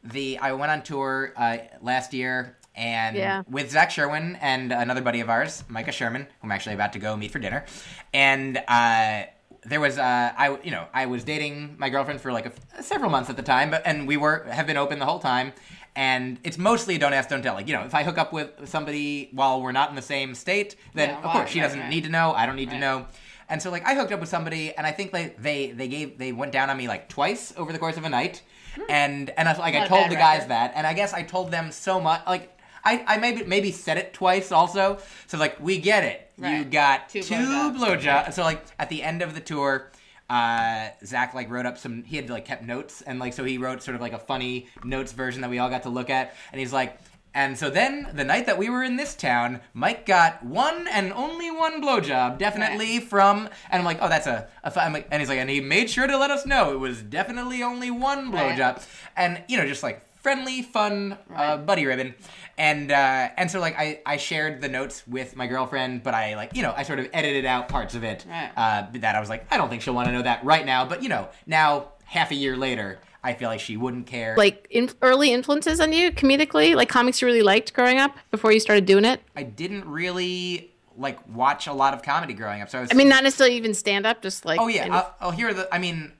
the I went on tour uh, last year. And Yeah. with Zach Sherwin and another buddy of ours, Micah Sherman, who I'm actually about to go meet for dinner, and uh, there was uh, I you know I was dating my girlfriend for like a, several months at the time, but and we were have been open the whole time. And it's mostly a don't ask, don't tell. Like you know, if I hook up with somebody while we're not in the same state, then Yeah, of course she right, doesn't right. need to know. I don't need to know. And so like I hooked up with somebody, and I think they they they gave they went down on me like twice over the course of a night, and and I like I Hmm. Not a told the guys record. that, and I guess I told them so much like. I, I maybe maybe said it twice also. So like we get it. You got Two two, blowjobs. blowjobs. So like at the end of the tour, uh, Zach like wrote up some. He had like kept notes and like so he wrote sort of like a funny notes version that we all got to look at. And he's like, and so then the night that we were in this town, Myq got one and only one blowjob, definitely from. And I'm like, oh, that's a. a fu-" I'm like, and he's like, and he made sure to let us know it was definitely only one Right. blowjob, and you know just like friendly, fun uh, buddy ribbon. And uh, and so like I, I shared the notes with my girlfriend, but I like you know I sort of edited out parts of it Right. uh, that I was like I don't think she'll want to know that right now, but you know now half a year later I feel like she wouldn't care. like in, early influences on you comedically, like comics you really liked growing up before you started doing it. I didn't really like watch a lot of comedy growing up, so I was. I mean, not necessarily even stand up, just like Oh yeah, in- I'll, I'll hear the. I mean,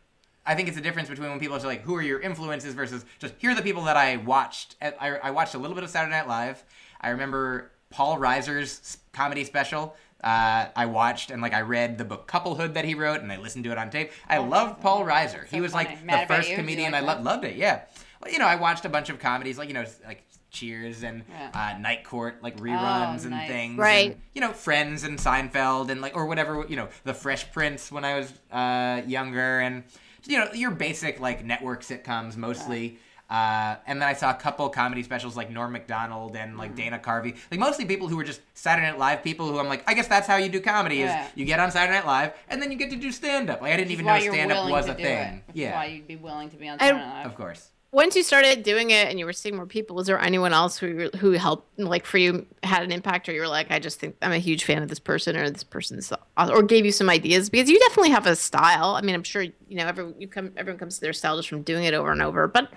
I think it's a difference between when people are like, "Who are your influences?" versus just here are the people that I watched. I, I watched a little bit of Saturday Night Live. I remember Paul Reiser's comedy special. Uh, I watched and like I read the book Couplehood that he wrote, and I listened to it on tape. I loved Paul Reiser. he was funny. like Mad the first You? Comedian like I that? lo- loved it. Yeah. Well, you know, I watched a bunch of comedies like you know like Cheers and Yeah. uh, Night Court like reruns and nice. things. Right. and, you know, Friends and Seinfeld and like or whatever, you know, The Fresh Prince when I was uh, younger and you know, your basic like network sitcoms mostly. Uh, and then I saw a couple comedy specials like Norm Macdonald and Mm. like Dana Carvey, like mostly people who were just Saturday Night Live people. Who I'm like, I guess that's how you do comedy is you get on Saturday Night Live and then you get to do stand up. Like I didn't even know you're stand up was a thing. It. Yeah, why you'd be willing to be on Saturday Night Live. of course. Once you started doing it and you were seeing more people, was there anyone else who who helped, like for you, had an impact, or you were like, I just think I'm a huge fan of this person, or this person's, or gave you some ideas because you definitely have a style. I mean, I'm sure you know every you come everyone comes to their style just from doing it over and over, but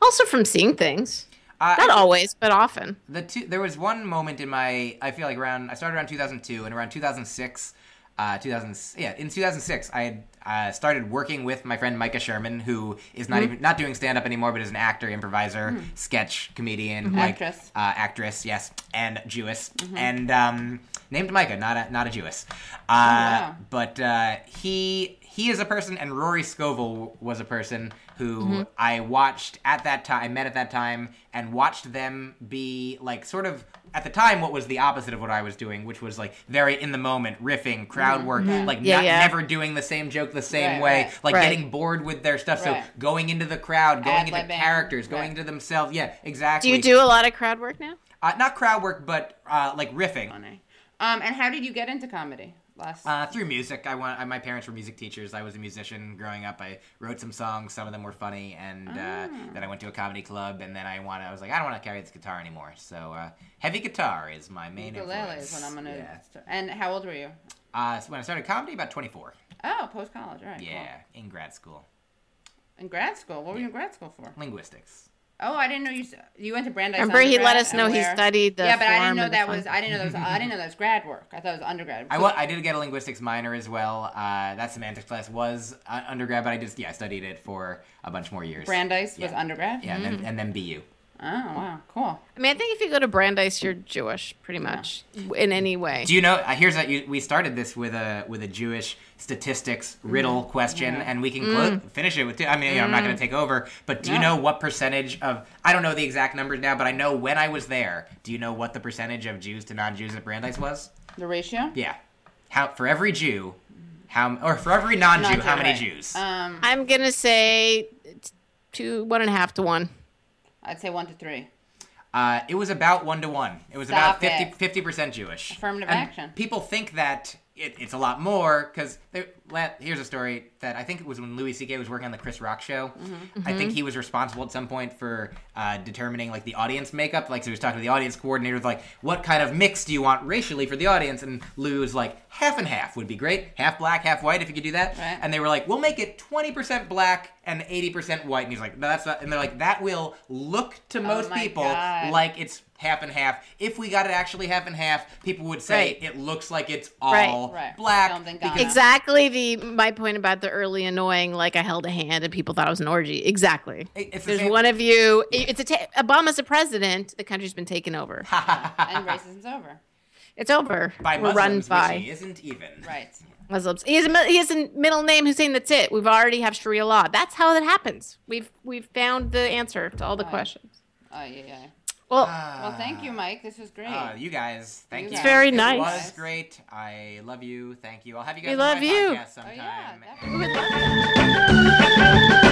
also from seeing things. Uh, Not always, but often. the two there was one moment in my i feel like around i started around 2002 and around 2006 uh 2000 yeah in 2006 i had uh, started working with my friend micah sherman who is not even not doing stand-up anymore but is an actor improviser sketch comedian like Actress. uh, actress yes and jewess. And um named micah not a not a jewess. Uh wow. but uh he he is a person and rory scovel was a person who i watched at that time i met at that time and watched them be like sort of at the time what was the opposite of what i was doing which was like very in the moment riffing crowd work like Yeah, not, yeah. never doing the same joke the same Right, way right. like Right. getting bored with their stuff so going into the crowd going into characters going into themselves yeah exactly. Do you do a lot of crowd work now? uh, not crowd work but uh, like riffing Funny. Um, and how did you get into comedy? Last. Uh, through music, I went. I, my parents were music teachers. I was a musician growing up. I wrote some songs. Some of them were funny, and uh, Ah. then I went to a comedy club. And then I wanted. I was like, I don't want to carry this guitar anymore. So uh, heavy guitar is my main ukulele influence. is what I'm gonna. Yeah. Start. And how old were you? Uh, so when I started comedy, about twenty four. Oh, post college. All right. Yeah, in grad school, In grad school, what were you in grad school for? linguistics. Oh, I didn't know you. You went to Brandeis. Remember, he let us know he studied the Yeah, but I didn't know that was. I didn't know that was. I didn't know that was grad work. I thought it was undergrad. I, wa- I did get a linguistics minor as well. Uh, that semantics class was uh, undergrad, but I just yeah studied it for a bunch more years. Brandeis was Yeah. undergrad. Yeah, and, then, and then BU. Oh wow, cool. I mean, I think if you go to Brandeis, you're Jewish, pretty much, in any way. Do you know? Uh, here's a, you, we started this with a with a Jewish statistics riddle question, and we can clo- finish it with. Two, I mean, you know, I'm not going to take over, but do you know what percentage of? I don't know the exact numbers now, but I know when I was there. Do you know what the percentage of Jews to non-Jews at Brandeis was? The ratio. Yeah, how for every Jew, how or for every non-Jew, Not how many right. Jews? Um, I'm gonna say two, one and a half to one. I'd say one to three. Uh, it was about one to one. It was Stop about 50 it. 50 percent Jewish. Affirmative And action. People think that it, it's a lot more because here's a story that I think it was when Louis C.K. was working on the Chris Rock show. Mm-hmm. I think he was responsible at some point for uh, determining like the audience makeup. Like so, he was talking to the audience coordinator, like, "What kind of mix do you want racially for the audience?" And Lou was like, "Half and half would be great. Half black, half white. If you could do that." Right. And they were like, "We'll make it twenty percent black." And eighty percent white, and he's like, "No, that's not." And they're like, "That will look to most Oh people God. like it's half and half. If we got it actually half and half, people would say Right. it looks like it's all Right. Right. black. Don't because- Exactly the my point about the early annoying, like I held a hand and people thought it was an orgy. Exactly. If There's one of you. It's a ta- Obama's a president. The country's been taken over. and racism's over. It's over. by We're Muslims, run by he isn't even. Right. Muslims. He has, a, he has a middle name Hussein. That's it. We've already have Sharia law. That's how that happens. We've we've found the answer to all the oh, Right. questions. Oh yeah, yeah. Well, Well, thank you, Myq. This was great. Uh, you guys, thank You you. guys. very It nice. was great. I love you. Thank you. I'll have you guys We on love my you. podcast oh sometime. yeah,